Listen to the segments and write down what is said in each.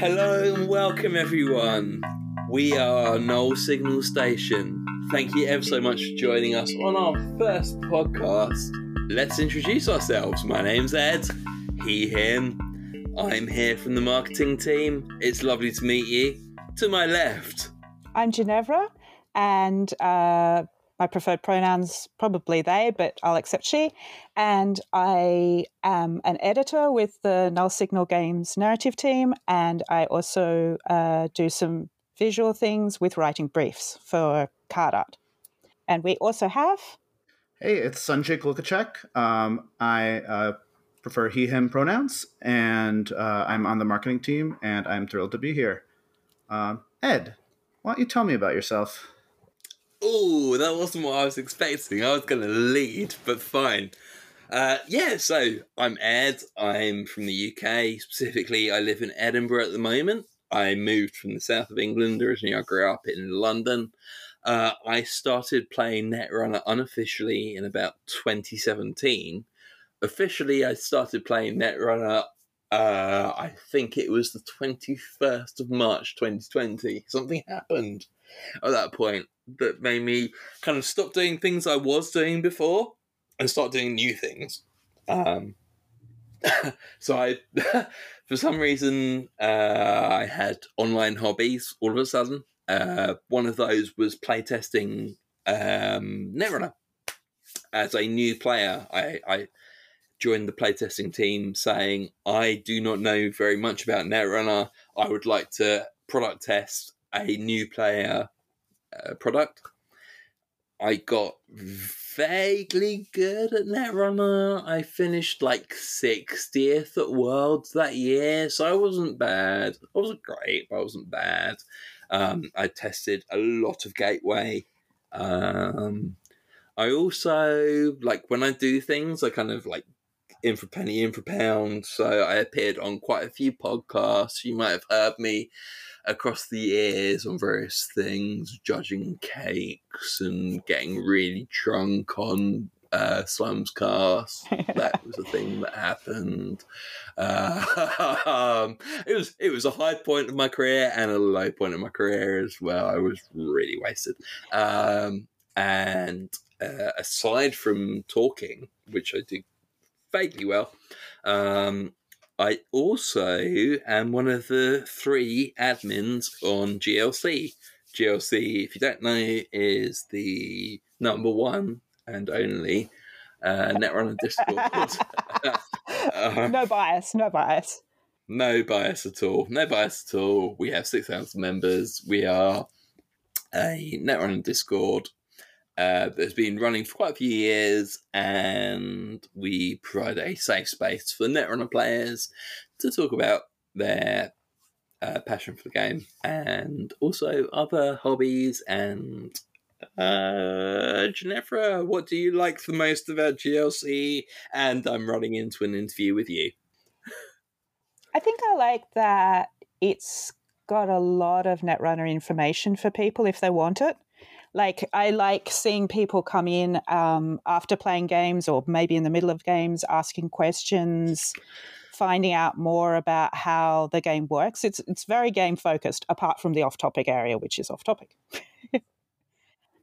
Hello and welcome, everyone. We are Null Signal Station. Thank you ever so much for joining us on our first podcast. Let's introduce ourselves. My name's Ed, he, him. I'm here from the marketing team. It's lovely to meet you. To my left, I'm Ginevra, and uh, my preferred pronouns probably they, but I'll accept she. And I am an editor with the Null Signal Games narrative team, and I also uh, do some visual things with writing briefs for card art. And we also have. Hey, it's Sanjay Kulkachek. Um, I uh, prefer he, him pronouns, and uh, I'm on the marketing team, and I'm thrilled to be here. Um, Ed, why don't you tell me about yourself? Oh, that wasn't what I was expecting. I was going to lead, but fine. Uh, yeah, so I'm Ed. I'm from the UK. Specifically, I live in Edinburgh at the moment. I moved from the south of England. Originally, I grew up in London. Uh, I started playing Netrunner unofficially in about 2017. Officially, I started playing Netrunner uh, I think it was the 21st of March 2020. Something happened at that point that made me kind of stop doing things I was doing before and start doing new things. Um, so I, for some reason, uh, I had online hobbies all of a sudden. Uh, one of those was playtesting um, Netrunner. As a new player, I, I joined the playtesting team saying, I do not know very much about Netrunner. I would like to product test a new player uh, product. I got vaguely good at Netrunner. I finished like 60th at Worlds that year, so I wasn't bad. I wasn't great, but I wasn't bad. Um, I tested a lot of Gateway. Um, I also like when I do things, I kind of like in for penny, in for pound. So I appeared on quite a few podcasts. You might have heard me across the years on various things, judging cakes and getting really drunk on uh, Slums Cast. that was a thing that happened. Uh, um, it was it was a high point of my career and a low point of my career as well. I was really wasted. Um, and uh, aside from talking, which I do vaguely well. Um, I also am one of the three admins on GLC. GLC, if you don't know, is the number one and only uh, Netrunner Discord. uh, no bias, no bias. No bias at all. No bias at all. We have 6,000 members. We are a Netrunner Discord uh, that's been running for quite a few years, and we provide a safe space for Netrunner players to talk about their uh, passion for the game and also other hobbies and uh, Ginevra, what do you like the most about GLC? And I'm running into an interview with you. I think I like that it's got a lot of Netrunner information for people if they want it. Like I like seeing people come in um, after playing games or maybe in the middle of games, asking questions, finding out more about how the game works. It's it's very game focused, apart from the off topic area, which is off topic.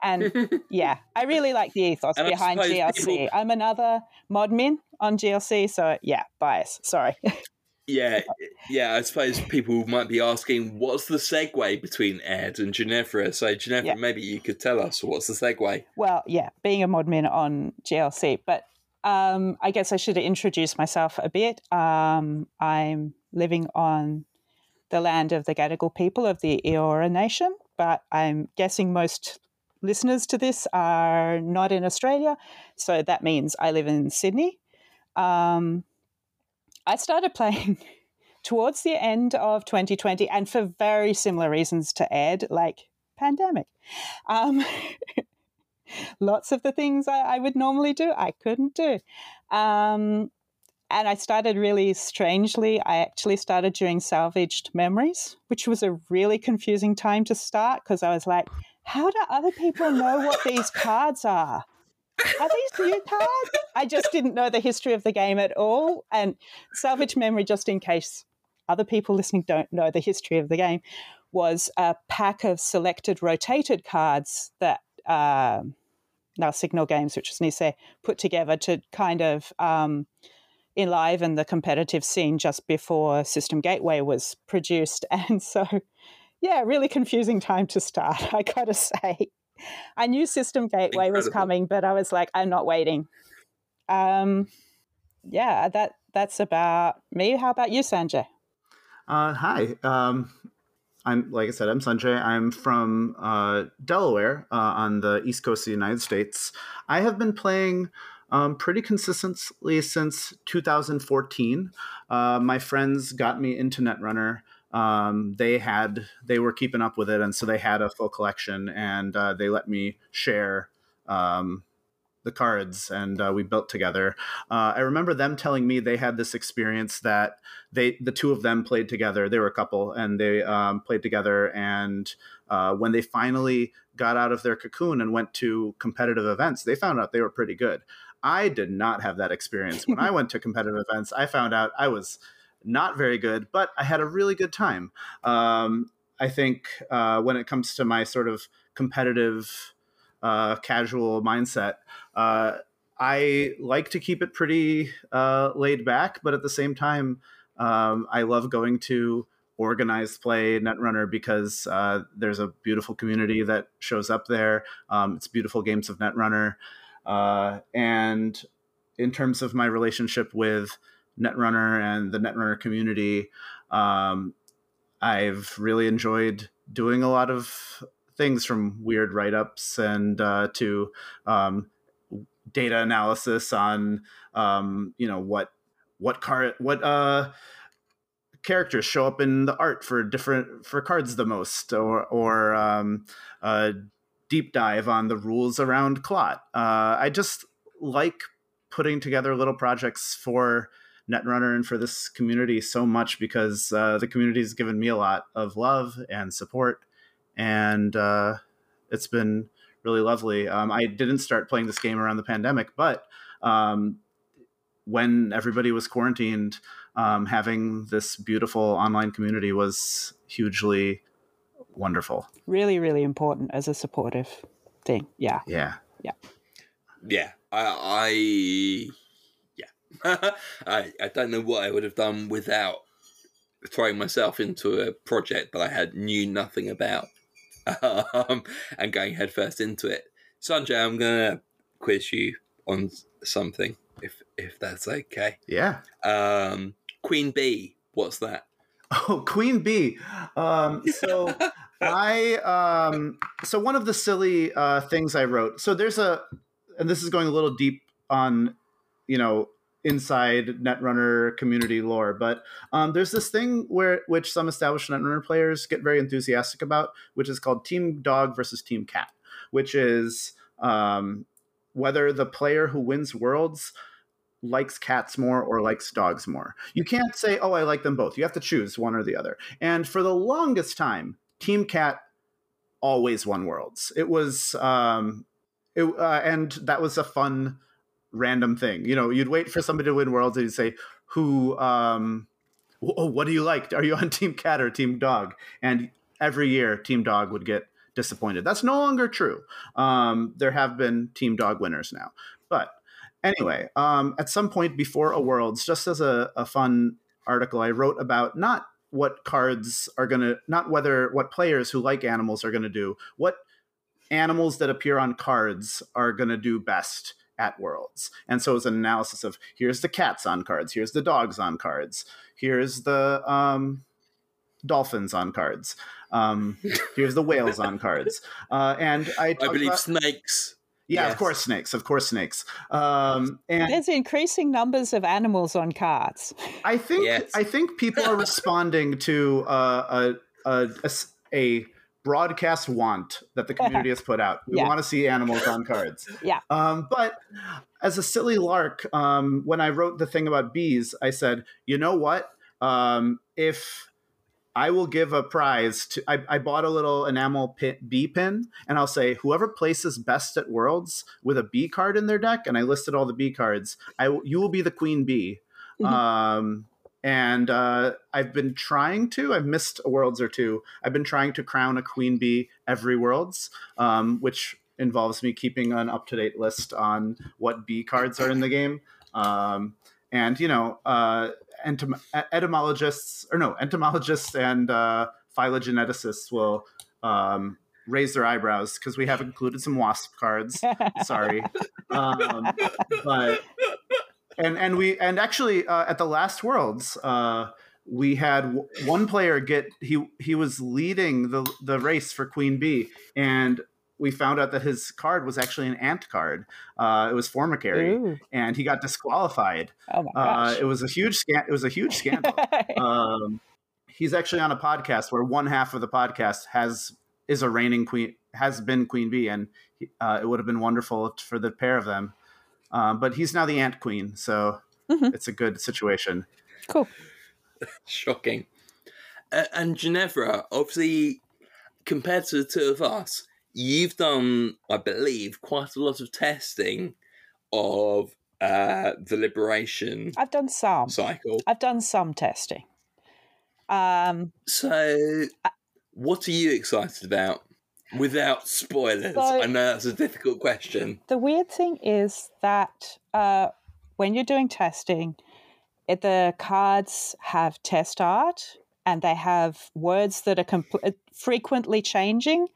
and yeah, I really like the ethos and behind GLC. People... I'm another modmin on GLC, so yeah, bias. Sorry. Yeah, yeah. I suppose people might be asking, what's the segue between Ed and Ginevra? So, Ginevra, yeah. maybe you could tell us what's the segue. Well, yeah, being a modmin on GLC, but um, I guess I should introduce myself a bit. Um, I'm living on the land of the Gadigal people of the Eora Nation, but I'm guessing most listeners to this are not in Australia, so that means I live in Sydney. Um, I started playing towards the end of 2020 and for very similar reasons to Ed, like pandemic. Um, lots of the things I, I, would normally do, I couldn't do. Um, and I started really strangely. I actually started doing salvaged memories, which was a really confusing time to start because I was like, how do other people know what these cards are? Are these new cards? I just didn't know the history of the game at all. And salvage memory, just in case other people listening don't know the history of the game, was a pack of selected rotated cards that uh, Null Signal Games, which is Nisei, put together to kind of um, enliven the competitive scene just before System Gateway was produced. And so, yeah, really confusing time to start, I gotta say. I knew System Gateway Incredible. was coming, but I was like, I'm not waiting. Um, yeah, that that's about me. How about you, Sanjay? Uh, hi. Um, I'm like I said, I'm Sanjay. I'm from uh, Delaware uh, on the east coast of the United States. I have been playing um, pretty consistently since 2014. Uh, my friends got me into Netrunner. Um, they had they were keeping up with it, and so they had a full collection, and uh, they let me share um, the cards and uh, we built together. Uh, I remember them telling me they had this experience that they the two of them played together. They were a couple and they um, played together. And uh, when they finally got out of their cocoon and went to competitive events, they found out they were pretty good. I did not have that experience. When I went to competitive events, I found out I was not very good, but I had a really good time. Um, I think uh, when it comes to my sort of competitive uh, casual mindset. Uh, I like to keep it pretty uh, laid back, but at the same time, um, I love going to organized play Netrunner because uh, there's a beautiful community that shows up there. Um, it's beautiful games of Netrunner. Uh, and in terms of my relationship with Netrunner and the Netrunner community, um, I've really enjoyed doing a lot of things from weird write ups and uh, to um, data analysis on um, you know what what card what uh, characters show up in the art for different for cards the most or or um, a deep dive on the rules around clot. Uh, I just like putting together little projects for Netrunner and for this community so much because uh, the community has given me a lot of love and support and uh, it's been really lovely. Um, I didn't start playing this game around the pandemic, but um, when everybody was quarantined, um, having this beautiful online community was hugely wonderful. Really, really important as a supportive thing. Yeah. Yeah. Yeah. Yeah. I, I yeah. I, I don't know what I would have done without throwing myself into a project that I had knew nothing about um, and going headfirst into it. Sanjay, I'm gonna quiz you on something, if if that's okay. Yeah. Um, Queen Bee, what's that? Oh, Queen Bee. Um, so I um, so one of the silly uh, things I wrote. So there's a, and this is going a little deep on, you know, inside Netrunner community lore. But um, there's this thing where which some established Netrunner players get very enthusiastic about, which is called Team Dog versus Team Cat, which is um, whether the player who wins worlds likes cats more or likes dogs more. You can't say, "Oh, I like them both." You have to choose one or the other. And for the longest time, Team Cat always won worlds. It was um, it, uh, and that was a fun random thing. You know, you'd wait for somebody to win worlds and you'd say, who, um, oh, what do you like? Are you on Team Cat or Team Dog? And every year, Team Dog would get disappointed. That's no longer true. Um, there have been Team Dog winners now. But anyway, um, at some point before a Worlds, just as a, a fun article, I wrote about not what cards are going to, not whether what players who like animals are going to do, what animals that appear on cards are going to do best at Worlds. And so it's an analysis of here's the cats on cards, here's the dogs on cards, here's the um, dolphins on cards, um, here's the whales on cards. Uh, and I, I believe about, snakes. Yeah, yes. of course, snakes. Of course, snakes. Um, and there's increasing numbers of animals on cards. I think yes. I think people are responding to uh, a, a, a, a broadcast want that the community has put out. We yeah. want to see animals on cards. yeah. Um, but as a silly lark, um, when I wrote the thing about bees, I said, you know what? Um, if I will give a prize to, I, I bought a little enamel pin, bee pin, and I'll say whoever places best at Worlds with a bee card in their deck, and I listed all the bee cards. I you will be the queen bee. Mm-hmm. And uh, I've been trying to. I've missed a worlds or two. I've been trying to crown a queen bee every worlds, um, which involves me keeping an up to date list on what bee cards are in the game. Um, and you know, uh, entom- etymologists or no entomologists and uh, phylogeneticists will um, raise their eyebrows because we have included some wasp cards. Sorry, um, but and and we and actually uh, at the last worlds. Uh, we had w- one player get he he was leading the the race for queen bee and we found out that his card was actually an ant card. Uh, it was Formicary, Ooh. and he got disqualified. Oh my Uh, it was a huge scan. It was a huge scandal. um, he's actually on a podcast where one half of the podcast has is a reigning queen, has been queen bee, and uh, it would have been wonderful for the pair of them. Um, but he's now the ant queen, so Mhm. it's a good situation. cool. Shocking. Uh, and Ginevra, obviously, compared to the two of us, you've done, I believe, quite a lot of testing of uh, the liberation I've done some. cycle. I've done some testing. Um, So, what are you excited about? Without spoilers, So- I know that's a difficult question. the weird thing is that uh, when you're doing testing, it, the cards have test art and they have words that are compl- frequently changing.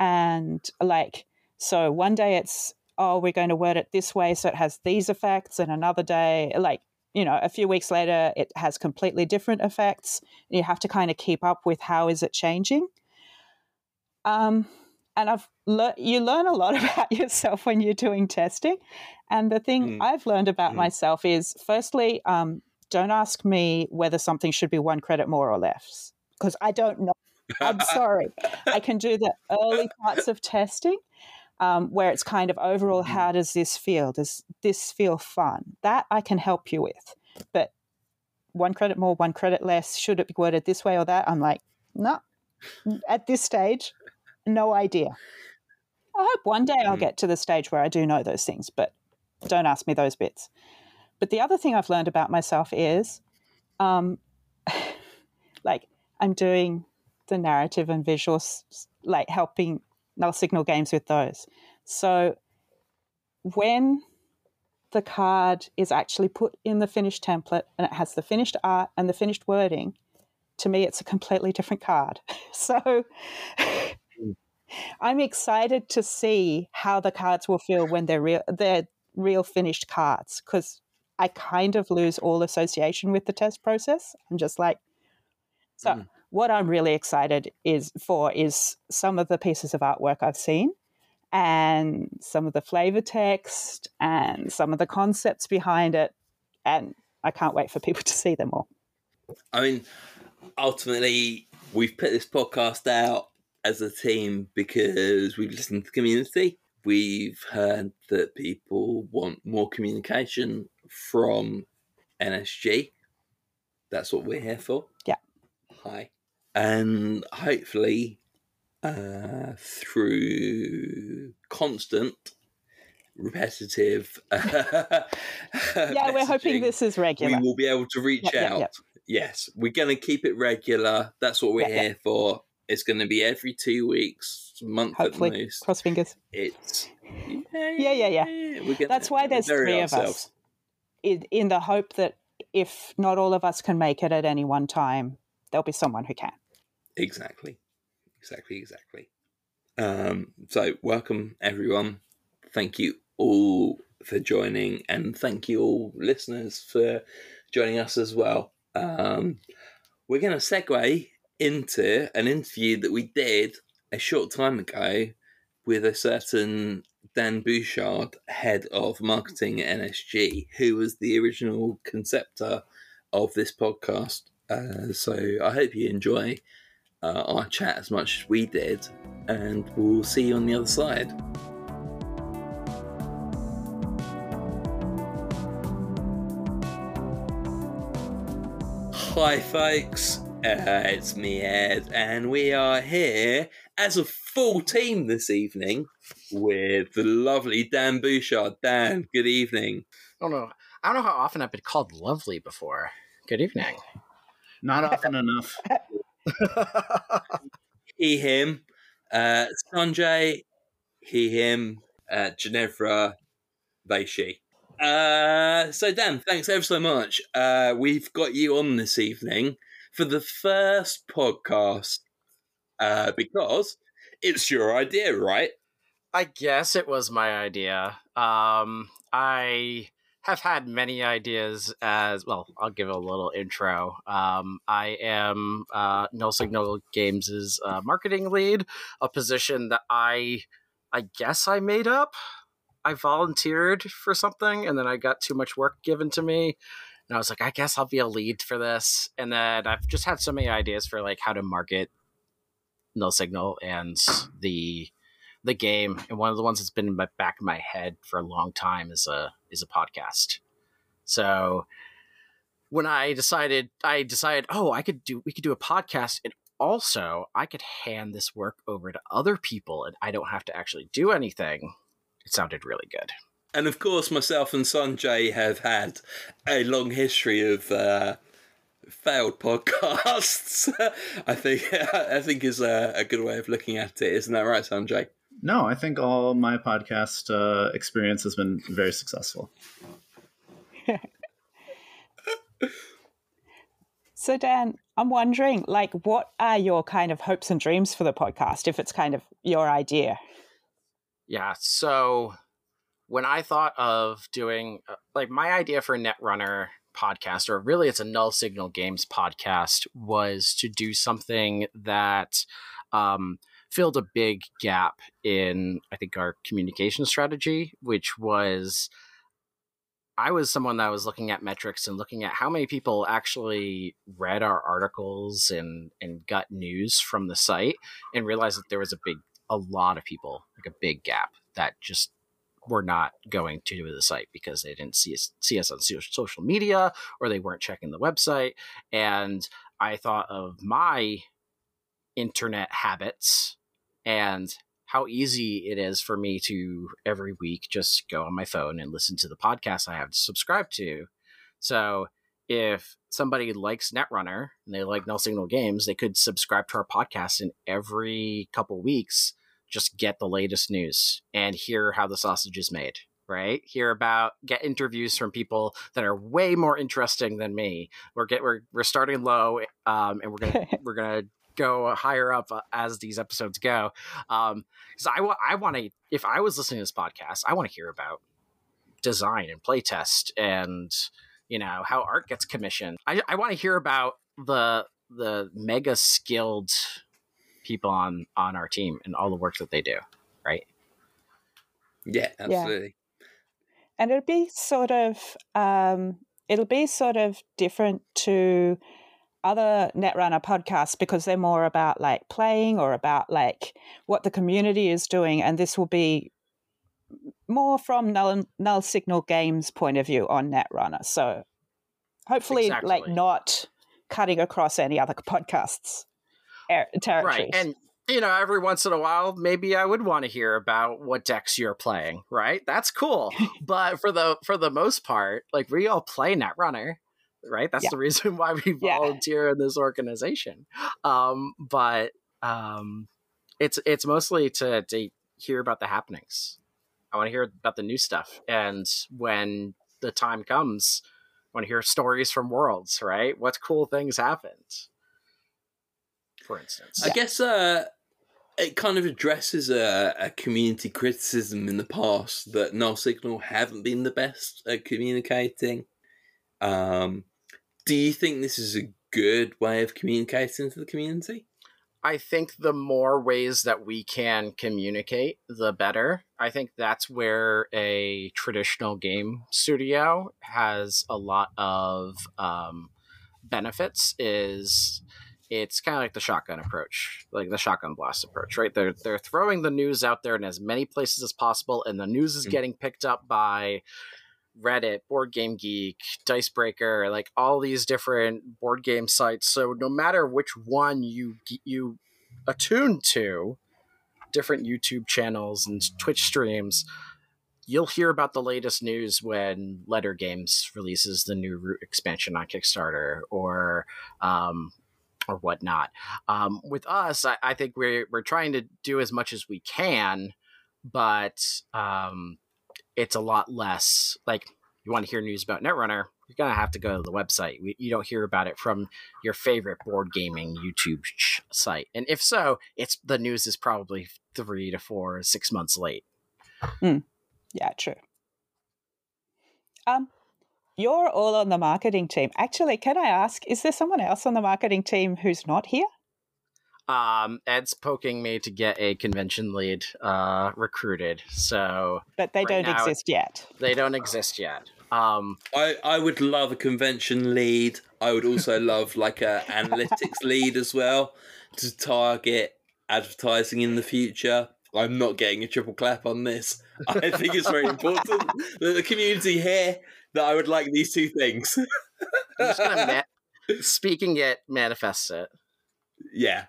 And like, so one day it's, oh, we're going to word it this way, so it has these effects. And another day, like, you know, a few weeks later, it has completely different effects. You have to kind of keep up with how is it changing. Um, and I've lear- you learn a lot about yourself when you're doing testing. And the thing Mm. I've learned about Mm. myself is, firstly, um, don't ask me whether something should be one credit more or less because I don't know. I'm sorry. I can do the early parts of testing um, where it's kind of overall, how does this feel? Does this feel fun? That I can help you with. But one credit more, one credit less, should it be worded this way or that? I'm like, no. At this stage, no idea. I hope one day I'll Mm. get to the stage where I do know those things, but don't ask me those bits. But the other thing I've learned about myself is um, like I'm doing the narrative and visuals, like helping null signal games with those. So when the card is actually put in the finished template and it has the finished art and the finished wording, to me, it's a completely different card. So I'm excited to see how the cards will feel when they're real, they're real finished cards because I kind of lose all association with the test process. I'm just like, so Mm. what I'm really excited is for is some of the pieces of artwork I've seen and some of the flavor text and some of the concepts behind it. And I can't wait for people to see them all. I mean, ultimately, we've put this podcast out as a team because we've listened to the community. We've heard that people want more communication from NSG. That's what we're here for. Yeah. Hi. And hopefully, uh, through constant, repetitive. Yeah, we're hoping this is regular. we will be able to reach Yep, yep, out. yep. Yes, we're going to keep it regular. That's what we're here for. It's going to be every two weeks, month Hopefully. at most. Cross fingers. It's Yeah, yeah, yeah. Gonna That's why there's three of us. In, in the hope that if not all of us can make it at any one time, there'll be someone who can. Exactly, exactly, exactly. Um, so, welcome everyone. Thank you all for joining, and thank you all listeners for joining us as well. Um, we're going to segue into an interview that we did a short time ago with a certain Dan Bouchard, head of marketing at NSG, who was the original conceptor of this podcast. Uh, so I hope you enjoy uh, our chat as much as we did, and we'll see you on the other side. Hi, folks. Uh, it's me, Ed, and we are here as a full team this evening with the lovely Dan Bouchard. Dan, good evening. I don't know. I don't know how often I've been called lovely before. Good evening. Not often enough. he, him. Uh, Sanjay, he, him. Uh, Ginevra, they, she. Uh, so, Dan, thanks ever so much. Uh, we've got you on this evening for the first podcast uh, because it's your idea, right? I guess it was my idea. Um, I have had many ideas as well. I'll give a little intro. Um, I am uh, Null Signal Games' uh, marketing lead, a position that I, I guess I made up. I volunteered for something, and then I got too much work given to me, and I was like, I guess I'll be a lead for this. And then I've just had so many ideas for like how to market Null Signal and the the game, and one of the ones that's been in my back of my head for a long time is a is a podcast. So when I decided, I decided, oh, I could do, we could do a podcast, and also I could hand this work over to other people, and I don't have to actually do anything. It sounded really good. And of course, myself and Sanjay have had a long history of uh, failed podcasts. I think I think is a, a, good way of looking at it, isn't that right, Sanjay? No, I think all my podcast uh, experience has been very successful. so, Dan, I'm wondering, like, what are your kind of hopes and dreams for the podcast if it's kind of your idea? Yeah. So, when I thought of doing, uh, like, my idea for Netrunner podcast, or really it's a Null Signal Games podcast, was to do something that um, filled a big gap in I think our communication strategy, which was I was someone that was looking at metrics and looking at how many people actually read our articles and and got news from the site and realized that there was a big a lot of people like a big gap that just were not going to the site because they didn't see us, see us on social media or they weren't checking the website and i thought of my internet habits and how easy it is for me to every week just go on my phone and listen to the podcast I have to subscribe to. So if somebody likes Netrunner and they like Null Signal Games, they could subscribe to our podcast and every couple weeks just get the latest news and hear how the sausage is made. Right, hear about get interviews from people that are way more interesting than me. We're get we're we're starting low, um, and we're gonna we're gonna go higher up uh, as these episodes go. Um, because I, w- I want to, if I was listening to this podcast, I want to hear about design and playtest and you know how art gets commissioned. I, I want to hear about the the mega skilled people on on our team and all the work that they do. Right. Yeah, absolutely. Yeah. And it'll be sort of um, it'll be sort of different to other netrunner podcasts because they're more about like playing or about like what the community is doing and this will be more from null, null signal games point of view on netrunner so hopefully exactly. like not cutting across any other podcasts er, right and you know every once in a while maybe i would want to hear about what decks you're playing right that's cool but for the for the most part like we all play netrunner right? That's yeah. the reason why we volunteer yeah. in this organization. Um, but um, it's it's mostly to to hear about the happenings. I want to hear about the new stuff, and when the time comes, I want to hear stories from worlds. Right? What cool things happened? For instance, I guess uh, it kind of addresses a, a, community criticism in the past that Null Signal haven't been the best at communicating. Um, do you think this is a good way of communicating to the community? I think the more ways that we can communicate, the better. I think that's where a traditional game studio has a lot of um, benefits. Is it's kind of like the shotgun approach, like the shotgun blast approach, right? They're they're throwing the news out there in as many places as possible, and the news is mm-hmm. getting picked up by Reddit, Board Game Geek, Dicebreaker, like all these different board game sites. So no matter which one you you attune to, different YouTube channels and Twitch streams, you'll hear about the latest news when Leder Games releases the new Root expansion on Kickstarter or um, or whatnot. Um, with us, I, I, think we're we're trying to do as much as we can, but um, it's a lot less. Like you want to hear news about Netrunner, you're gonna have to go to the website. We, you don't hear about it from your favorite board gaming YouTube sh- site, and if so, it's the news is probably three to four, six months late. Mm. Yeah, true. Um, you're all on the marketing team. Actually, can I ask, is there someone else on the marketing team who's not here? Um, Ed's poking me to get a convention lead uh, recruited. So, but they right don't exist yet. They don't exist yet. Um, I I would love a convention lead. I would also love like a analytics lead as well to target advertising in the future. I'm not getting a triple clap on this. I think it's very important that the community here that I would like these two things. ma- speaking it manifests it. Yeah.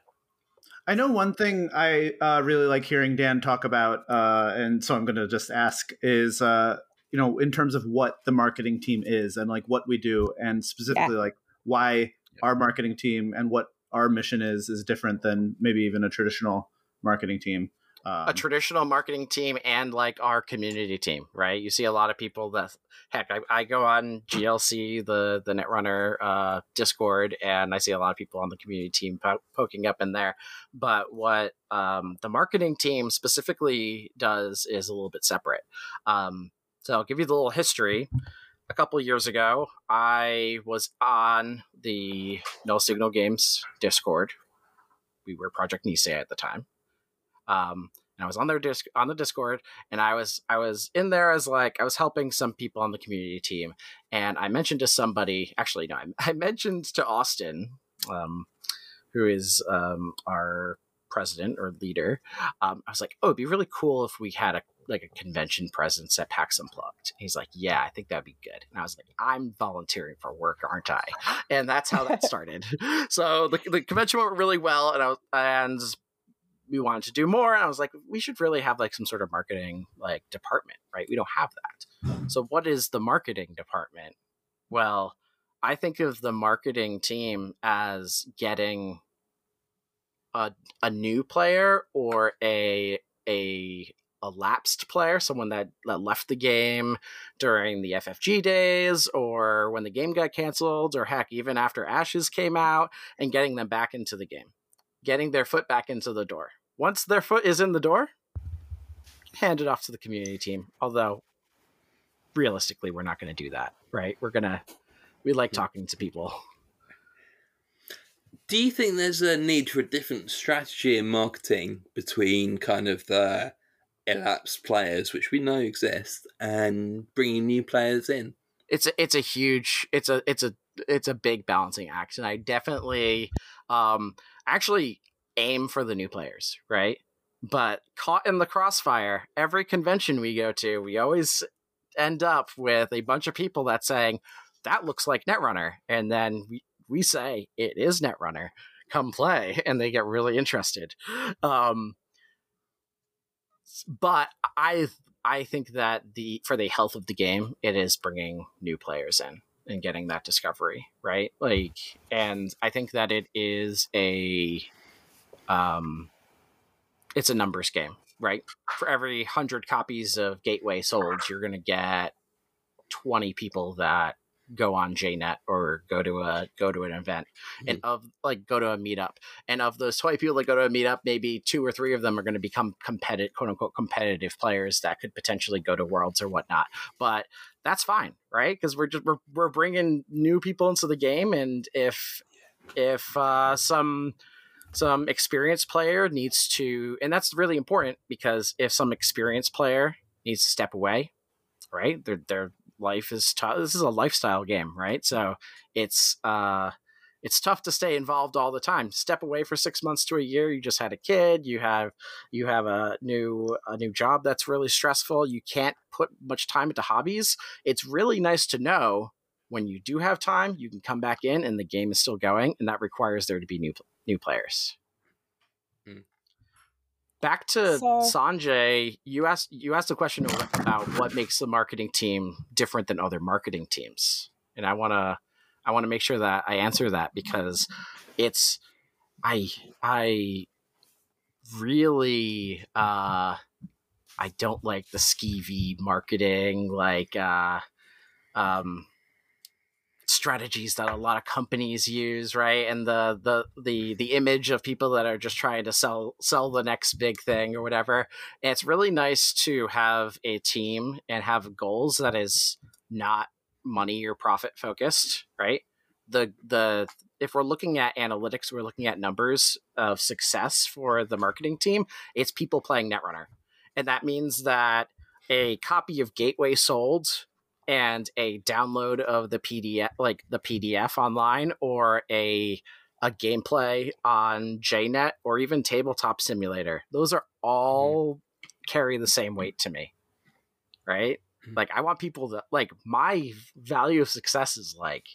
I know one thing I uh, really like hearing Dan talk about, uh, and so I'm going to just ask is, uh, you know, in terms of what the marketing team is and like what we do, and specifically yeah. like why yeah. our marketing team and what our mission is is different than maybe even a traditional marketing team. Um, a traditional marketing team and like our community team, right? You see a lot of people that heck, I, I go on GLC, the the Netrunner uh, Discord, and I see a lot of people on the community team po- poking up in there. But what um, the marketing team specifically does is a little bit separate. Um, so I'll give you the little history. A couple years ago, I was on the Null Signal Games Discord. We were Project Nisei at the time um, and I was on their disc on the Discord, and I was I was in there as like I was helping some people on the community team, and I mentioned to somebody, actually no, I, I mentioned to Austin, um, who is um, our president or leader. Um, I was like, oh, it'd be really cool if we had a like a convention presence at PAX Unplugged. He's like, yeah, I think that'd be good. And I was like, I'm volunteering for work, aren't I? And that's how that started. so the, the convention went really well, and I was, and we wanted to do more and i was like we should really have like some sort of marketing like department right? We don't have that. So what is the marketing department? Well i think of the marketing team as getting a, a new player or a a a lapsed player, someone that, that left the game during the FFG days or when the game got canceled, or heck, even after Ashes came out, and getting them back into the game, getting their foot back into the door once their foot is in the door, hand it off to the community team. Although, realistically, we're not going to do that, right? We're gonna we like talking to people. Do you think there's a need for a different strategy in marketing between kind of the elapsed players, which we know exist, and bringing new players in? It's a, it's a huge it's a it's a it's a big balancing act, and I definitely um actually aim for the new players, right? But caught in the crossfire, every convention we go to, we always end up with a bunch of people that saying, that looks like Netrunner. And then we, we say, it is Netrunner. Come play. And they get really interested. Um, but I I think that the for the health of the game, it is bringing new players in and getting that discovery, right? Like, and I think that it is a um, it's a numbers game, right? For every hundred copies of Gateway sold, you're going to get twenty people that go on JNet or go to a go to an event. Mm-hmm. and of like go to a meetup. And of those 20 people that go to a meetup maybe two or three of them are going to become competitive quote unquote competitive players that could potentially go to worlds or whatnot. But that's fine right? Because we're just we're, we're bringing new people into the game. And if if uh, some some experienced player needs to and that's really important because if some experienced player needs to step away right their their life is tough this is a lifestyle game right? So it's uh it's tough to stay involved all the time. Step away for six months to a year you just had a kid you have you have a new a new job that's really stressful you can't put much time into hobbies. It's really nice to know when you do have time you can come back in and the game is still going and that requires there to be new new players. Hmm. back to So- Sanjay, you asked you asked a question about what makes the marketing team different than other marketing teams, and I wanna I want to make sure that I answer that because it's I I really uh I don't like the skeevy marketing like uh um strategies that a lot of companies use right? And the the the the image of people that are just trying to sell sell the next big thing or whatever. And it's really nice to have a team and have goals that is not money or profit focused right? The the if we're looking at analytics we're looking at numbers of success for the marketing team it's people playing netrunner. And that means that a copy of gateway sold and a download of the pdf like the pdf online or a a gameplay on jnet or even tabletop simulator. Those are all carry the same weight to me right? Mhm. like i want people to like my value of success is like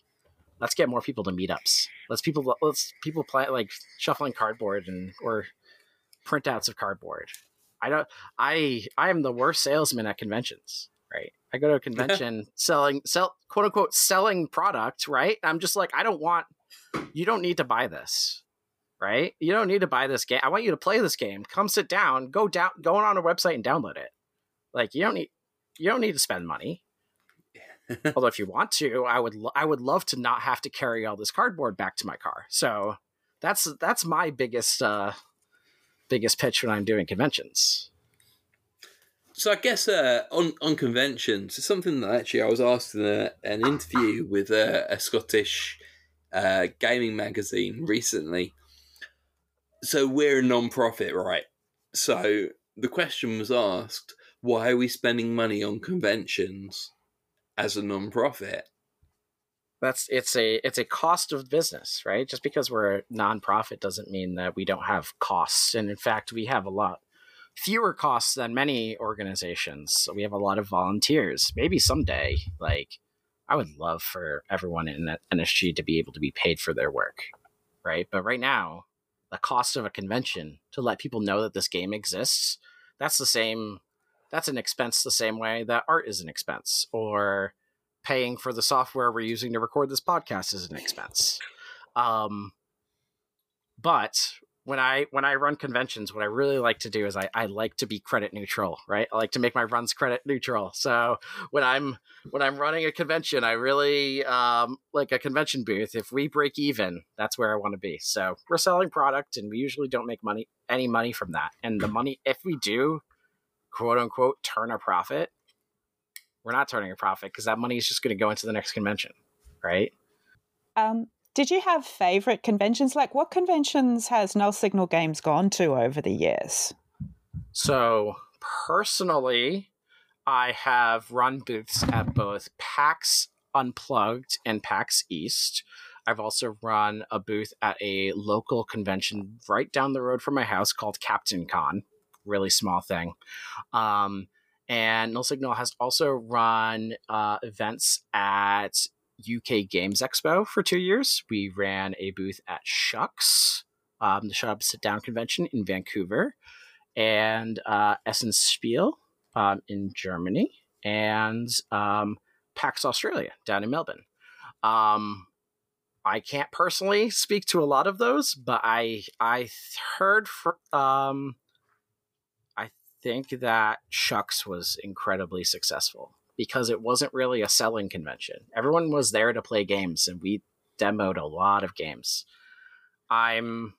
let's get more people to meetups. Let's people let's people play like shuffling cardboard and or printouts of cardboard. I don't i i am the worst salesman at conventions right. I go to a convention selling sell quote unquote selling product right? I'm just like i don't want you don't need to buy this right? You don't need to buy this game i want you to play this game. Come sit down go down go on a website and download it. Like you don't need you don't need to spend money. Although if you want to i would lo- i would love to not have to carry all this cardboard back to my car. So that's that's my biggest uh biggest pitch when i'm doing conventions So I guess uh, on on conventions, it's something that actually I was asked in a, an interview with a, a Scottish uh, gaming magazine recently. So we're a non-profit, right? So the question was asked, why are we spending money on conventions as a non-profit? that's it's a it's a cost of business right just because we're a nonprofit doesn't mean that we don't have costs and in fact we have a lot fewer costs than many organizations. So we have a lot of volunteers. Maybe someday like i would love for everyone in nsg to be able to be paid for their work right? But right now the cost of a convention to let people know that this game exists that's the same that's an expense the same way that art is an expense or paying for the software we're using to record this podcast is an expense. Um, but when I when I run conventions, what I really like to do is I, I like to be credit neutral, right? I like to make my runs credit neutral. So when I'm when I'm running a convention, I really um, like a convention booth. If we break even, that's where I want to be. So we're selling product, and we usually don't make money any money from that. And the money, if we do, quote unquote, turn a profit, we're not turning a profit because that money is just going to go into the next convention, right? Um, did you have favorite conventions? Like, what conventions has Null Signal Games gone to over the years? So personally, I have run booths at both PAX Unplugged and PAX East. I've also run a booth at a local convention right down the road from my house called Captain Con. Really small thing. Um, and Null Signal has also run uh, events at UK Games Expo for two years. We ran a booth at SHUX, um, the Shut Up Sit Down convention in Vancouver, and uh, Essen Spiel um, in Germany, and um, PAX Australia down in Melbourne. Um, I can't personally speak to a lot of those, but I I heard for, um, I think that SHUX was incredibly successful because it wasn't really a selling convention. Everyone was there to play games, and we demoed a lot of games. I'm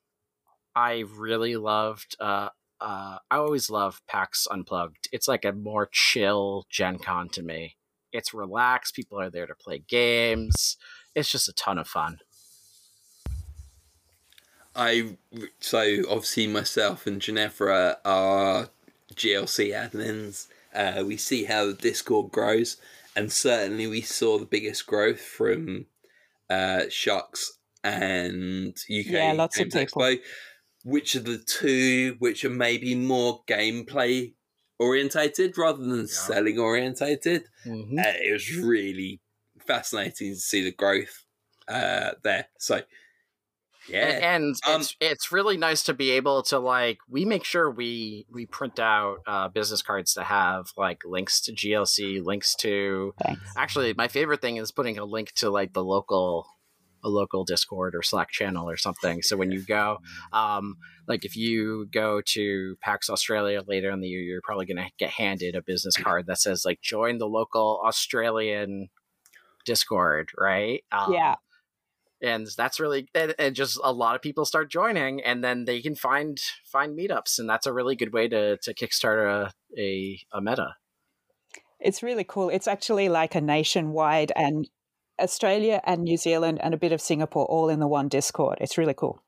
I really loved. Uh, uh, I always love PAX Unplugged. It's like a more chill Gen Con to me. It's relaxed. People are there to play games. It's just a ton of fun. I so obviously myself and Ginevra are GLC admins. Uh, we see how the Discord grows, and certainly we saw the biggest growth from uh, SHUX and UK Yeah, lots of Games people. Expo. Which are the two which are maybe more gameplay orientated rather than selling orientated? Mhm. Uh, it was really fascinating to see the growth uh, there. So, Yeah. and, and Um, it's it's really nice to be able to like we make sure we we print out uh, business cards to have like links to GLC, links to Thanks. actually my favorite thing is putting a link to like the local a local Discord or Slack channel or something. So when you go, um, like if you go to PAX Australia later in the year, you're probably going to get handed a business card that says like join the local Australian Discord, right? Um, yeah. And that's really and, and just a lot of people start joining and then they can find find meetups and that's a really good way to to kickstart a a, a meta It's really cool. It's actually like a nationwide and Australia and New Zealand and a bit of Singapore all in the one Discord. It's really cool.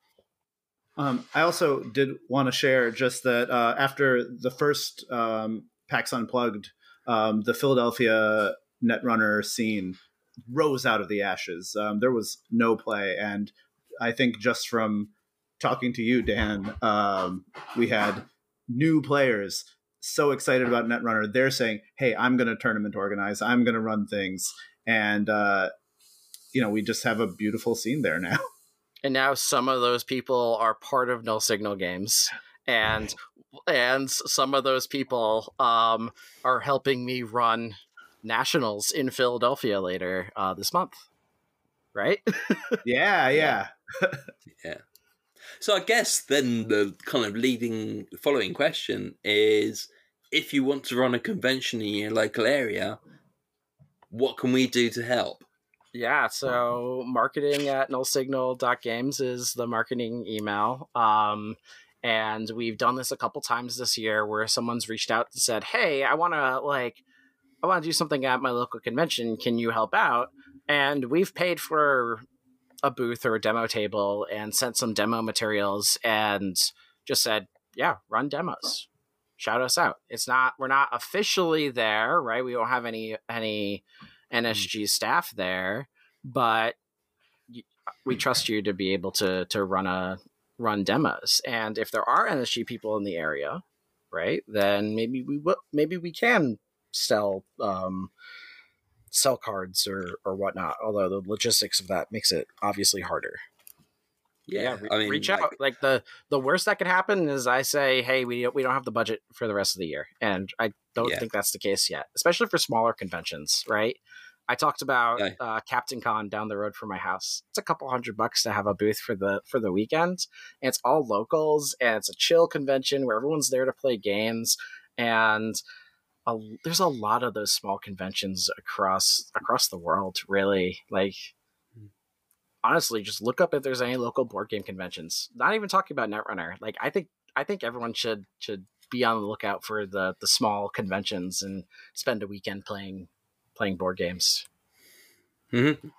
Um, I also did want to share just that uh, after the first um, PAX Unplugged, um, the Philadelphia Netrunner scene rose out of the ashes. Um, there was no play, and I think just from talking to you, Dan, um, we had new players so excited about Netrunner. They're saying, "Hey, I'm going to tournament organize. I'm going to run things," and uh, you know, we just have a beautiful scene there now. and now some of those people are part of null signal games and and some of those people um are helping me run nationals in philadelphia later uh this month right yeah, yeah. Yeah. So I guess then the kind of leading following question is if you want to run a convention in your local area, what can we do to help? Yeah, so marketing at nullsignal.games is the marketing email. Um, and we've done this a couple times this year where someone's reached out and said, Hey, I want to like, I want to do something at my local convention. Can you help out? And we've paid for a booth or a demo table and sent some demo materials and just said, Yeah, run demos. Shout us out. It's not, we're not officially there, right? We don't have any, any, NSG staff there, but we trust you to be able to to run a run demos. And if there are NSG people in the area, right, then maybe we will maybe we can sell um, sell cards or or whatnot. Although the logistics of that makes it obviously harder. Yeah, re- I mean, reach like- out. Like the the worst that could happen is I say, hey, we we don't have the budget for the rest of the year, and I don't Yeah. think that's the case yet, especially for smaller conventions, right? I talked about Okay. uh, Captain Con down the road from my house. It's a couple hundred bucks to have a booth for the for the weekend, and it's all locals, and it's a chill convention where everyone's there to play games, and a, there's a lot of those small conventions across across the world. Really, like honestly, just look up if there's any local board game conventions. Not even talking about Netrunner. Like I think I think everyone should should be on the lookout for the the small conventions and spend a weekend playing playing board games. Mhm.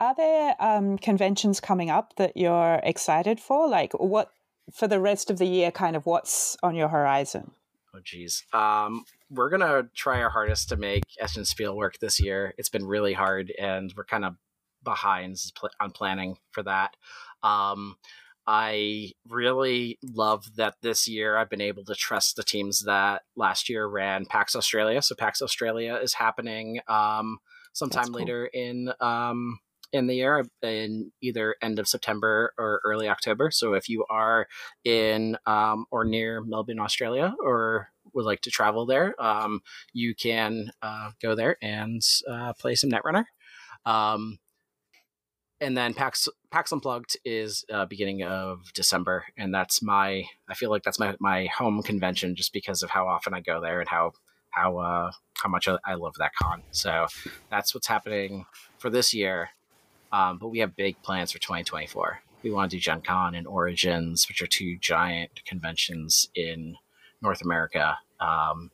Are there um, conventions coming up that you're excited for? Like what for the rest of the year? Kind of what's on your horizon? Oh geez. Um we're gonna try our hardest to make Essen Spiel work this year. It's been really hard and we're kind of behind on planning for that. Um I really love that this year I've been able to trust the teams that last year ran PAX Australia. So PAX Australia is happening um, sometime cool. later in um, in the year, in either end of September or early October. So if you are in um, or near Melbourne, Australia, or would like to travel there, um, you can uh, go there and uh, play some Netrunner. Um, and then PAX PAX Unplugged is uh, beginning of December, and that's my I feel like that's my my home convention just because of how often I go there and how how uh, how much I, I love that con. So that's what's happening for this year. Um, but we have big plans for 2024. We want to do Gen Con and Origins, which are two giant conventions in North America. Um,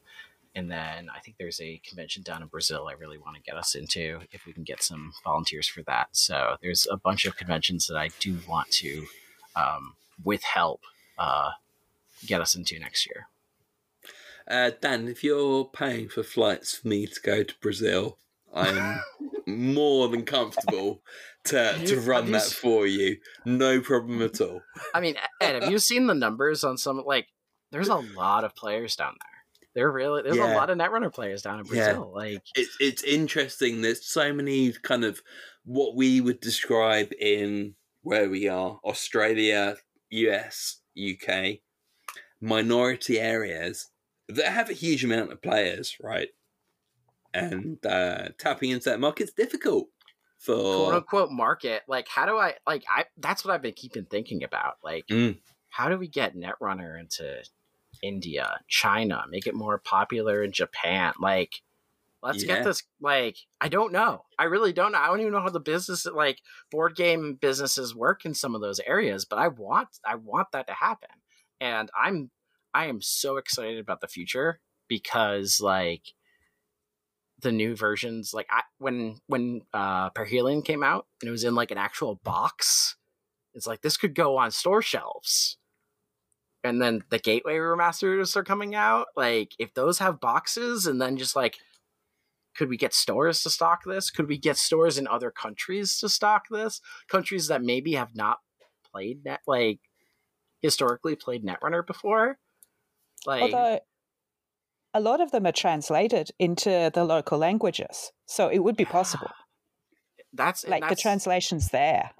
and then I think there's a convention down in Brazil I really want to get us into if we can get some volunteers for that. So there's a bunch of conventions that I do want to, um, with help, uh, get us into next year. Uh, Dan, if you're paying for flights for me to go to Brazil, I'm more than comfortable to, You- to run that for you. No problem at all. I mean, Ed, have you seen the numbers on some? Like, there's a lot of players down there. There really, there's Yeah. a lot of Netrunner players down in Yeah. Brazil. Like, It's it's interesting. There's so many kind of what we would describe in where we are, Australia, US, UK, minority areas that have a huge amount of players, right? And uh, tapping into that market's difficult for quote unquote market. Like, how do I like? I that's what I've been keeping thinking about. Like, Mm. how do we get Netrunner into India, China, make it more popular in Japan? Like, let's Yeah. get this. Like, I don't know. I really don't know. I don't even know how the business, like board game businesses, work in some of those areas. But I want, I want that to happen, and I'm, I am so excited about the future because like the new versions like I, when when uh Parhelion came out and it was in like an actual box it's like this could go on store shelves. And then the gateway remasters are coming out like if those have boxes and then just like could we get stores to stock this? Could we get stores in other countries to stock this? Countries that maybe have not played net like historically played netrunner before? Like Although a lot of them are translated into the local languages, so it would be possible. that's and Like the translation's there.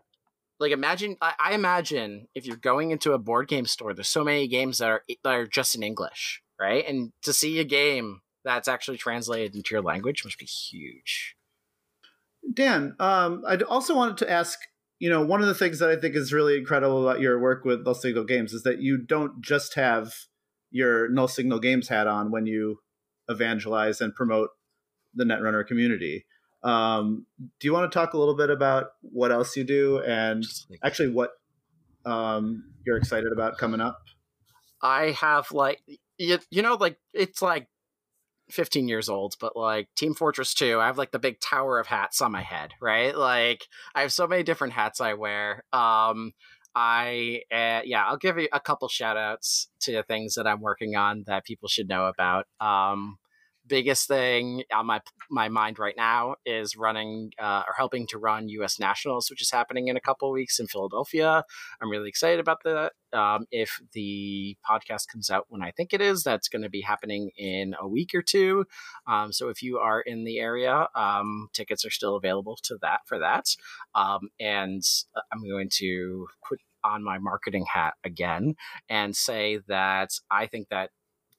like imagine I, I imagine if you're going into a board game store there's so many games that are that are just in english right and to see a game that's actually translated into your language must be huge Dan, um, I also wanted to ask. You know, one of the things that I think is really incredible about your work with Null Signal Games is that you don't just have your Null Signal Games hat on when you evangelize and promote the Netrunner community. Um, do you want to talk a little bit about what else you do and actually what um, you're excited about coming up? i have like you, you know like it's like 15 years old but like team fortress 2 i have like the big tower of hats on my head right like i have so many different hats i wear um i uh, yeah i'll give you a couple shout outs to things that i'm working on that people should know about. Um biggest thing on my my mind right now is running uh, or helping to run us nationals which is happening in a couple weeks in philadelphia i'm really excited about that um, if the podcast comes out when I think it is, that's going to be happening in a week or two. Um, so if you are in the area, um, tickets are still available to that for that. Um, and I'm going to put on my marketing hat again and say that I think that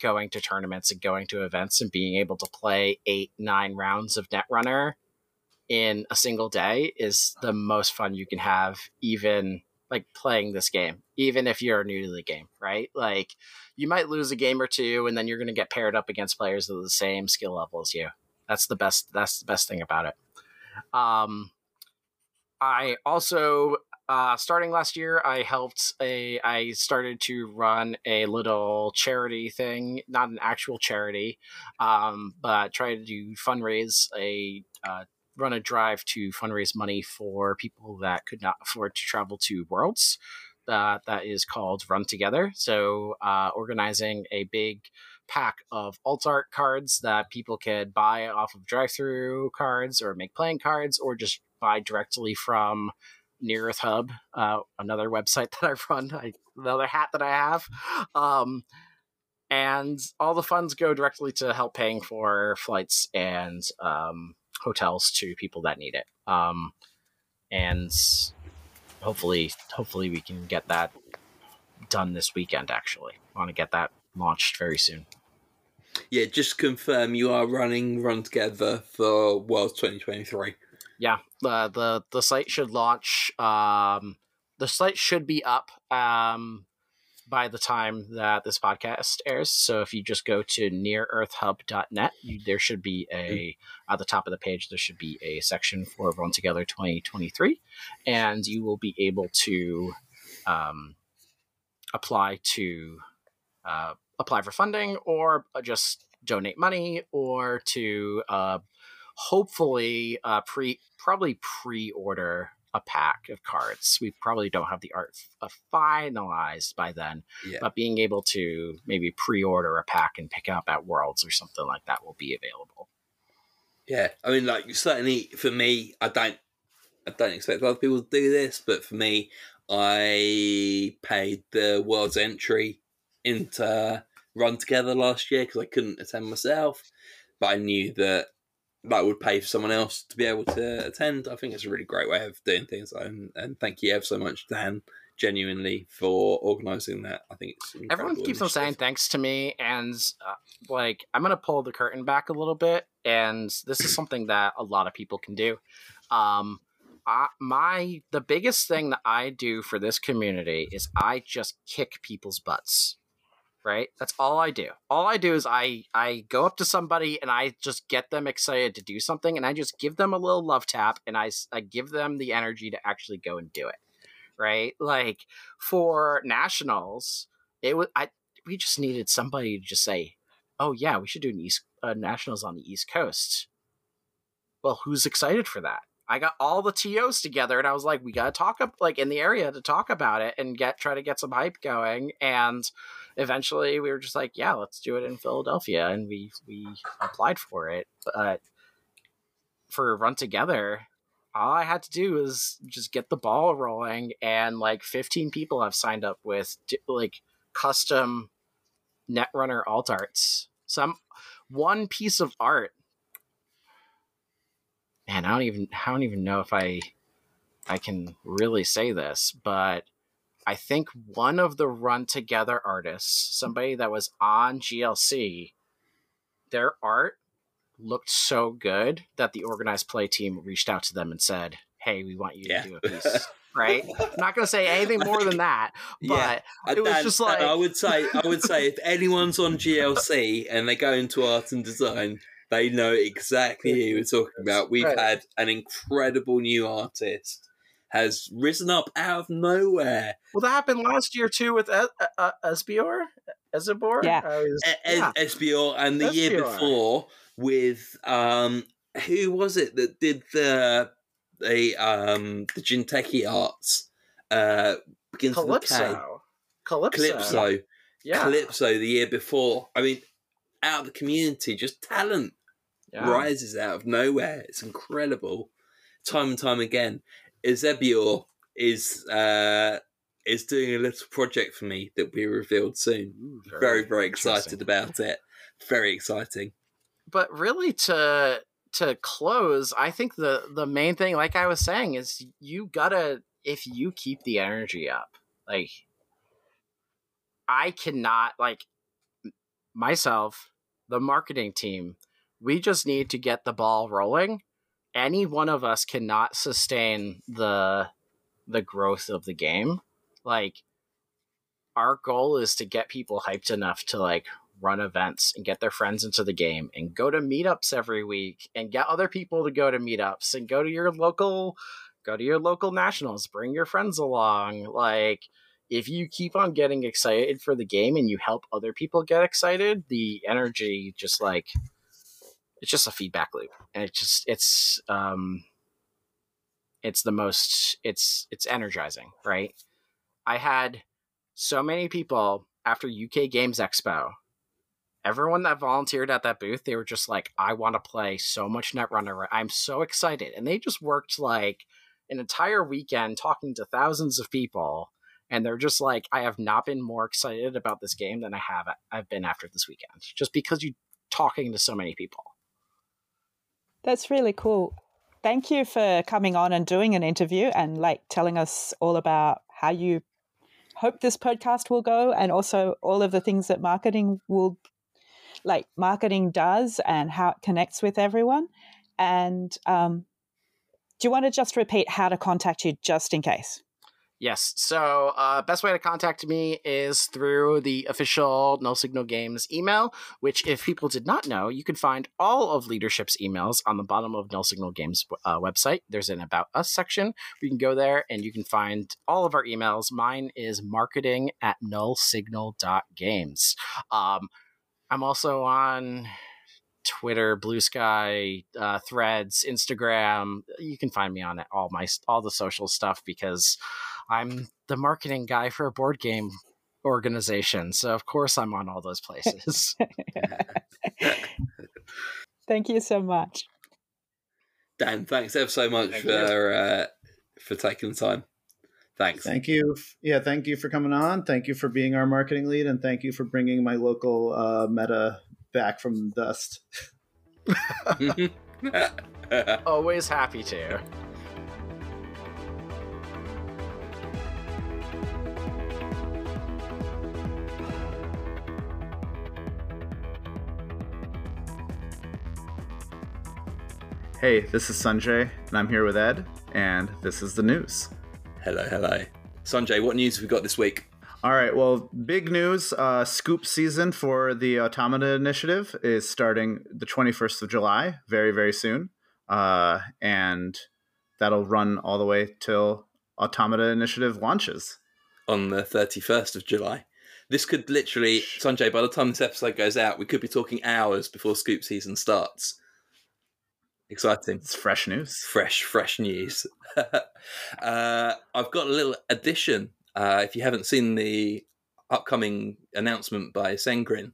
going to tournaments and going to events and being able to play eight, nine rounds of Netrunner in a single day is the most fun you can have, even like playing this game, even if you're new to the game, right? Like you might lose a game or two, and then you're going to get paired up against players of the same skill level as you. That's the best. That's the best thing about it. Um, I also uh, starting last year, I helped a. I started to run a little charity thing, not an actual charity, um, but tried to fundraise a uh, run a drive to fundraise money for people that could not afford to travel to Worlds. Uh, that is called Run Together. So, uh, organizing a big pack of alt art cards that people could buy off of drive through cards or make playing cards or just buy directly from Near Earth Hub, uh, another website that I run, I, another hat that I have. Um, and all the funds go directly to help paying for flights and um, hotels to people that need it. Um, and hopefully, hopefully we can get that done this weekend. Actually, I want to get that launched very soon. Yeah, just confirm you are running Run Together for World 2023. Yeah, the the the site should launch. Um, the site should be up um, by the time that this podcast airs. So if you just go to nearearthhub.net, you, there should be a at the top of the page there should be a section for Run Together 2023, and you will be able to um, apply to uh, apply for funding or just donate money or to uh, hopefully uh, pre probably pre-order a pack of cards. We probably don't have the art uh, finalized by then, Yeah. but being able to maybe pre-order a pack and pick up at Worlds or something like that will be available. Yeah, I mean, like certainly for me, I don't, I don't expect other people to do this, but for me, I paid the world's entry into Run Together last year because I couldn't attend myself, but I knew that that would pay for someone else to be able to attend. I think it's a really great way of doing things. And, and thank you ever so much, Dan, genuinely for organising that. I think it's everyone keeps on saying thanks to me, and uh, like I'm gonna pull the curtain back a little bit, and this is something that a lot of people can do. Um, I, my the biggest thing that I do for this community is I just kick people's butts. Right? That's all I do. All I do is I I go up to somebody and I just get them excited to do something and I just give them a little love tap and I I give them the energy to actually go and do it. Right? Like for nationals, it was I we just needed somebody to just say, "Oh yeah, we should do an East uh, nationals on the East Coast." Well, who's excited for that? I got all the TOs together and I was like, we gotta talk up like in the area to talk about it and get try to get some hype going. And eventually we were just like, yeah, let's do it in Philadelphia. And we we applied for it. But for Run Together, all I had to do was just get the ball rolling and like 15 people have signed up with like custom Netrunner alt arts. Some one piece of art man, I don't even I don't even know if I I can really say this, but I think one of the Run Together artists, somebody that was on GLC, their art looked so good that the organized play team reached out to them and said, "Hey, we want you yeah. to do a piece." right? I'm not going to say anything more than that, but yeah, it was just like I would say. I would say if anyone's on GLC and they go into art and design, they know exactly who we're talking about. We've right. had an incredible new artist has risen up out of nowhere. Well, that happened last year too with uh, uh, Esbior. Esbor? Yeah. Was, yeah. Esbior, and the Esbior. year before with um, who was it that did the the um the Jinteki arts? Uh, begins Calypso. Calypso. Calypso. Yeah. Calypso the year before. I mean, out of the community, just talent yeah. rises out of nowhere. It's incredible. Time and time again. Ezebior is uh, is doing a little project for me that will be revealed soon. Ooh, very, very, very excited about it. Very exciting. But really to to close, I think the the main thing, like I was saying, is you gotta if you keep the energy up, like I cannot like myself, the marketing team, we just need to get the ball rolling. Any one of us cannot sustain the the growth of the game. Like our goal is to get people hyped enough to like run events and get their friends into the game and go to meetups every week and get other people to go to meetups and go to your local go to your local nationals, bring your friends along. Like if you keep on getting excited for the game and you help other people get excited, the energy just like it's just a feedback loop. And it just it's um it's the most it's it's energizing right? I had so many people after uk games expo everyone that volunteered at that booth they were just like i want to play so much netrunner i'm so excited. And they just worked like an entire weekend talking to thousands of people and they're just like i have not been more excited about this game than i have i've been after this weekend just because you talking to so many people that's really cool. Thank you for coming on and doing an interview and like telling us all about how you hope this podcast will go and also all of the things that marketing will like marketing does and how it connects with everyone. And um, do you want to just repeat how to contact you just in case? Yes. So, uh, best way to contact me is through the official Null Signal Games email, which, if people did not know, you can find all of leadership's emails on the bottom of Null Signal Games uh, website. There's an About Us section. You can go there and you can find all of our emails. Mine is marketing at nullsignal.games. Um, I'm also on Twitter, Blue Sky, uh, Threads, Instagram. You can find me on all my all the social stuff because I'm the marketing guy for a board game organization. So of course I'm on all those places. Thank you so much. Dan, thanks ever so much thank for uh, for taking the time. Thanks. Thank you. Yeah, thank you for coming on. Thank you for being our marketing lead, and thank you for bringing my local uh, meta back from dust. Always happy to. Hey, this is Sanjay, and I'm here with Ed, and this is the news. hello, hello. Sanjay, what news have we got this week? All right, well, big news. Uh, scoop season for the Automata Initiative is starting the 21st of July, very, very soon. Uh, and that'll run all the way till Automata Initiative launches. On the 31st of July. This could literally, Sanjay, by the time this episode goes out, we could be talking hours before scoop season starts. Exciting. It's fresh news. fresh, fresh news. uh, I've got a little addition. Uh, if you haven't seen the upcoming announcement by Sengrin,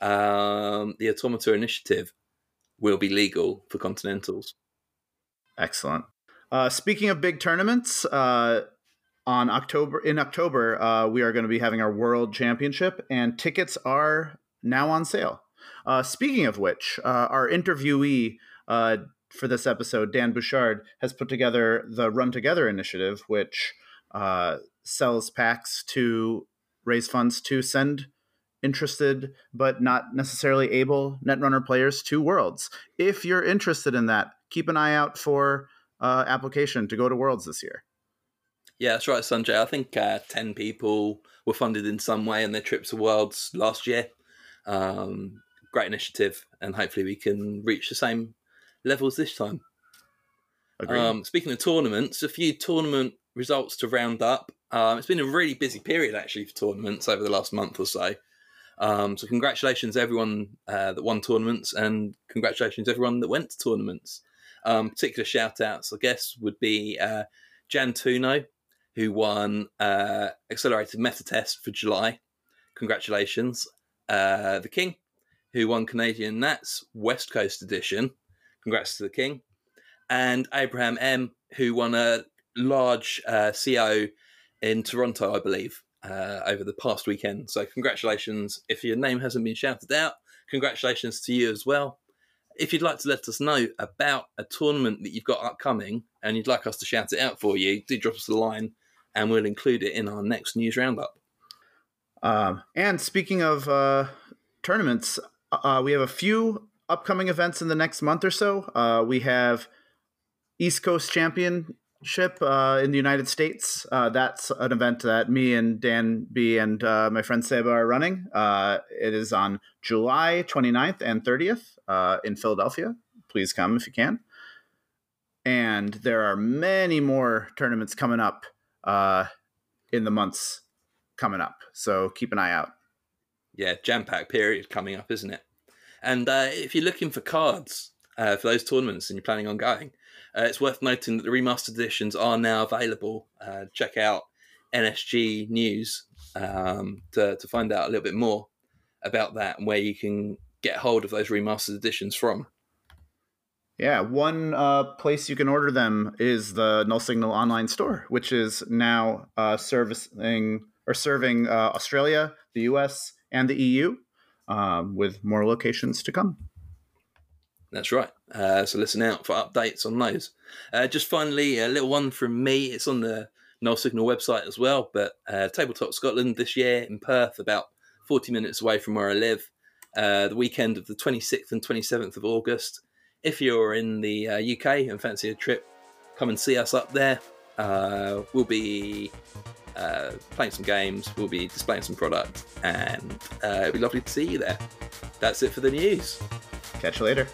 um, the Automata Initiative will be legal for Continentals. Excellent. Uh, speaking of big tournaments, uh, on October in October, uh, we are going to be having our World Championship, and tickets are now on sale. Uh, speaking of which, uh, our interviewee uh, for this episode, Dan Bouchard, has put together the Run Together initiative, which uh, sells packs to raise funds to send interested but not necessarily able Netrunner players to Worlds. If you're interested in that, keep an eye out for uh, application to go to Worlds this year. Yeah, that's right, Sanjay. I think uh, 10 people were funded in some way in their trip to Worlds last year. Um, great initiative, and hopefully we can reach the same levels this time. Agreed. Um, speaking of tournaments, a few tournament results to round up. Um, it's been a really busy period actually for tournaments over the last month or so. Um, so congratulations everyone uh, that won tournaments, and congratulations everyone that went to tournaments. Um, particular shout outs, I guess, would be uh, Jan Tuno, who won uh, Accelerated Meta Test for July. Congratulations. Uh, the King, who won Canadian Nats West Coast Edition. Congrats to the King and Abraham M, who won a large uh, CO in Toronto, I believe, uh, over the past weekend. So, congratulations. If your name hasn't been shouted out, congratulations to you as well. If you'd like to let us know about a tournament that you've got upcoming and you'd like us to shout it out for you, do drop us a line and we'll include it in our next news roundup. Um, and speaking of uh, tournaments, uh, we have a few upcoming events in the next month or so. Uh, we have East Coast Championship uh, in the United States. Uh, that's an event that me and Dan B and uh, my friend Seba are running. Uh, it is on July 29th and 30th uh, in Philadelphia. Please come if you can. And there are many more tournaments coming up in the months coming up. So keep an eye out. Yeah, jam pack period coming up, isn't it? And uh, if you're looking for cards uh, for those tournaments and you're planning on going, uh, it's worth noting that the remastered editions are now available. Uh, check out NSG News um, to, to find out a little bit more about that and where you can get hold of those remastered editions from. Yeah, one uh, place you can order them is the Null Signal online store, which is now uh, servicing or serving uh, Australia, the US, and the EU, um, with more locations to come. That's right. Uh, so listen out for updates on those. Uh, just finally, a little one from me. It's on the Null Signal website as well. But uh, Tabletop Scotland this year in Perth, about 40 minutes away from where I live, uh, the weekend of the 26th and 27th of August. If you're in the uh, UK and fancy a trip, come and see us up there. Uh, we'll be uh, playing some games, we'll be displaying some product, and uh, it'll be lovely to see you there. That's it for the news. Catch you later.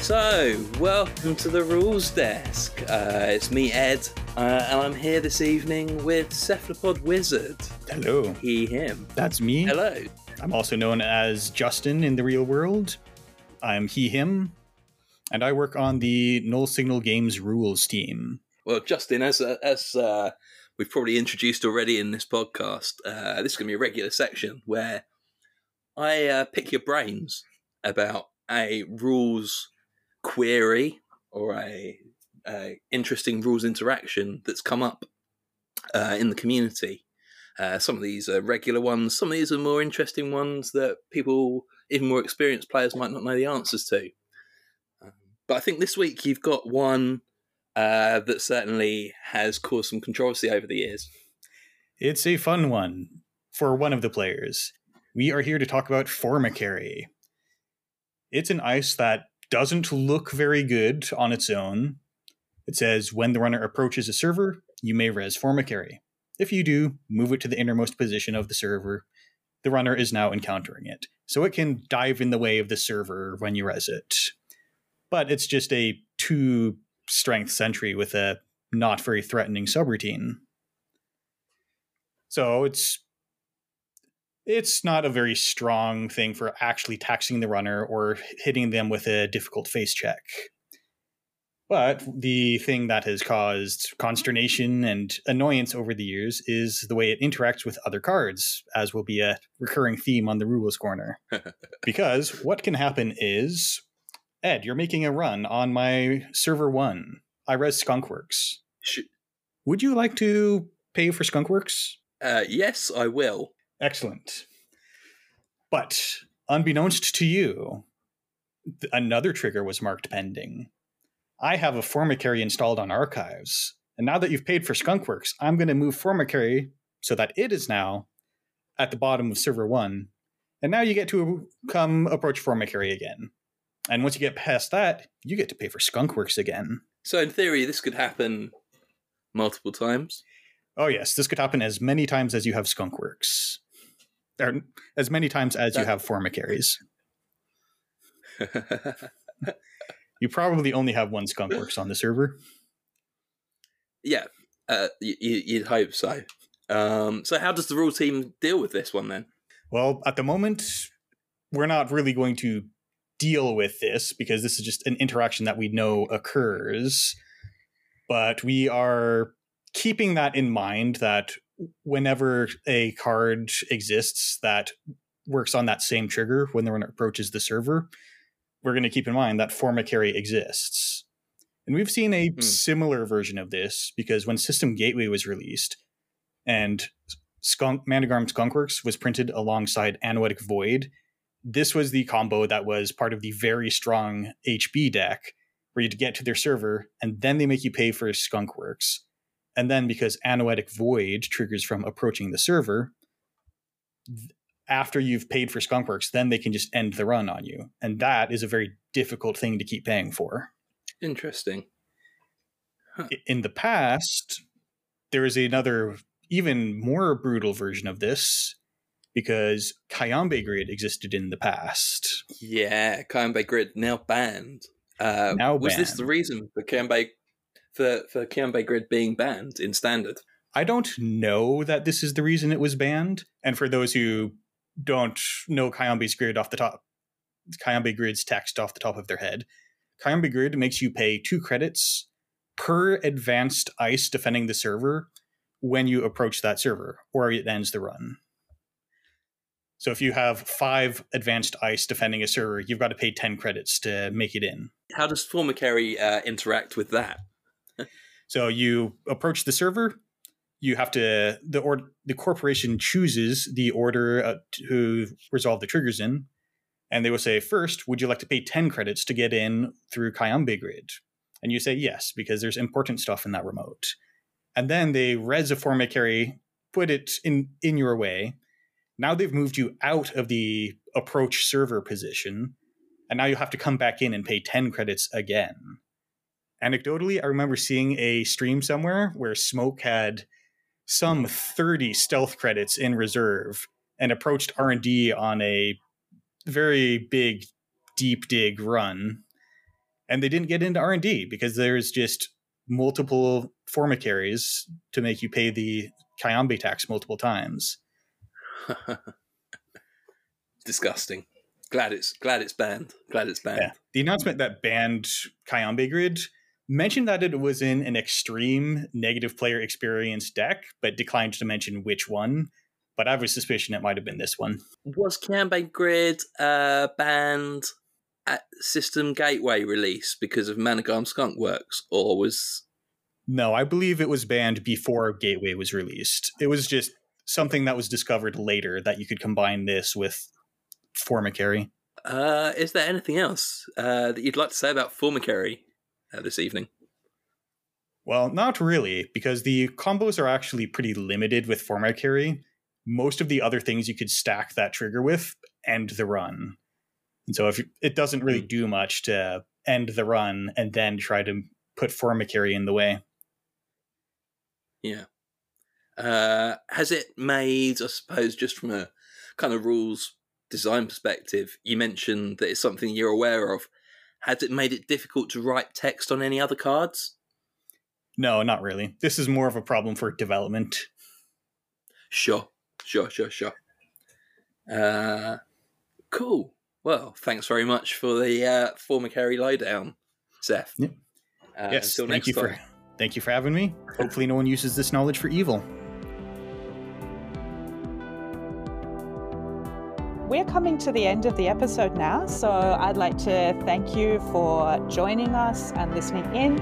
So, welcome to the rules desk. Uh, it's me, Ed, uh, and I'm here this evening with Cephalopod Wizard. Hello, He, him. that's me. Hello. I'm also known as Justin in the real world. I'm he, him, and I work on the Null Signal Games rules team. Well, Justin, as uh, as uh, we've probably introduced already in this podcast, uh, this is going to be a regular section where I uh, pick your brains about a rules query or a, a interesting rules interaction that's come up uh, in the community. Uh, some of these are regular ones. Some of these are more interesting ones that people, even more experienced players, might not know the answers to. But I think this week you've got one uh, that certainly has caused some controversy over the years. It's a fun one for one of the players. We are here to talk about Formicary. It's an ice that doesn't look very good on its own. It says when the runner approaches a server, you may res Formicary. If you do, move it to the innermost position of the server. The runner is now encountering it, so it can dive in the way of the server when you res it. But it's just a two strength sentry with a not very threatening subroutine. So it's it's not a very strong thing for actually taxing the runner or hitting them with a difficult face check. But the thing that has caused consternation and annoyance over the years is the way it interacts with other cards, as will be a recurring theme on the Rules Corner. because what can happen is Ed, you're making a run on my server one. I res Skunkworks. Sh- Would you like to pay for Skunkworks? Uh, yes, I will. Excellent. But unbeknownst to you, th- another trigger was marked pending. I have a Formicary installed on Archives, and now that you've paid for Skunkworks, I'm going to move Formicary so that it is now at the bottom of server one, and now you get to come approach Formicary again. And once you get past that, you get to pay for Skunkworks again. So, in theory, this could happen multiple times. Oh yes, this could happen as many times as you have Skunkworks, or as many times as you have Formicaries. You probably only have one Skunkworks on the server. yeah, uh, y- y- you'd hope so. Um, so, how does the rule team deal with this one then? Well, at the moment, we're not really going to deal with this because this is just an interaction that we know occurs. But we are keeping that in mind that whenever a card exists that works on that same trigger when the runner approaches the server, we're going to keep in mind that Formicary exists. And we've seen a Hmm. similar version of this because when System Gateway was released and Skunk Manegarm Skunkworks was printed alongside Anoetic Void. This was the combo that was part of the very strong HB deck, where you'd get to their server and then they make you pay for Skunkworks. And then because Anoetic Void triggers from approaching the server, after you've paid for Skunkworks, then they can just end the run on you. And that is a very difficult thing to keep paying for. Interesting. I- In the past, there is another even more brutal version of this because Kayambe Grid existed in the past. Yeah, Kayambe Grid now banned. Uh, Now was this the reason for Kayambe for for Kayambe Grid being banned in standard? I don't know that this is the reason it was banned. And for those who don't know Kayambe's grid off the top, Kayambe Grid's text off the top of their head, Kayambe Grid makes you pay two credits per advanced ice defending the server when you approach that server, or it ends the run. So if you have five advanced ice defending a server, you've got to pay 10 credits to make it in. How does Formicary uh, interact with that? So you approach the server. You have to the or the corporation chooses the order uh, to resolve the triggers in, and they will say first, would you like to pay ten credits to get in through Kayambe Grid? And you say yes because there's important stuff in that remote. And then they res a Formicary, put it in in your way. Now they've moved you out of the approach server position, and now you have to come back in and pay ten credits again anecdotally, I remember seeing a stream somewhere where Smoke had some 30 stealth credits in reserve and approached R&D on a very big deep dig run and they didn't get into R&D because there's just multiple formicaries to make you pay the Kayambe tax multiple times. Disgusting. Glad it's glad it's banned. Glad it's banned. Yeah. The announcement that banned Kayambe Grid mentioned that it was in an extreme negative player experience deck, but declined to mention which one. But I have a suspicion it might have been this one. Was Kayambe Grid uh, banned at System Gateway release because of Manegarm Skunk Works, or was No, I believe it was banned before Gateway was released. It was just something that was discovered later that you could combine this with Formicary. Uh, is there anything else uh, that you'd like to say about Formicary uh, this evening? Well, not really, because the combos are actually pretty limited with Formicary. Most of the other things you could stack that trigger with end the run. And so if it doesn't really do much to end the run and then try to put Formicary in the way. Yeah. Uh, has it made, I suppose, just from a kind of rules design perspective, you mentioned that it's something you're aware of. Has it made it difficult to write text on any other cards? No, not really. This is more of a problem for development. Sure, sure, sure, sure. Uh, cool. Well, thanks very much for the uh, Formicary lowdown, Seth. Yep. Uh, yes, thank next you time. for thank you for having me. Hopefully, no one uses this knowledge for evil. We're coming to the end of the episode now, so I'd like to thank you for joining us and listening in.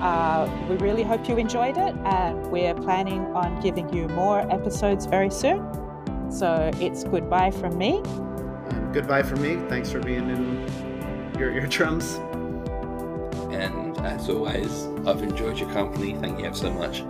Uh, we really hope you enjoyed it, and we're planning on giving you more episodes very soon. So it's goodbye from me. And goodbye from me. Thanks for being in your eardrums. And as always, I've enjoyed your company. Thank you so much.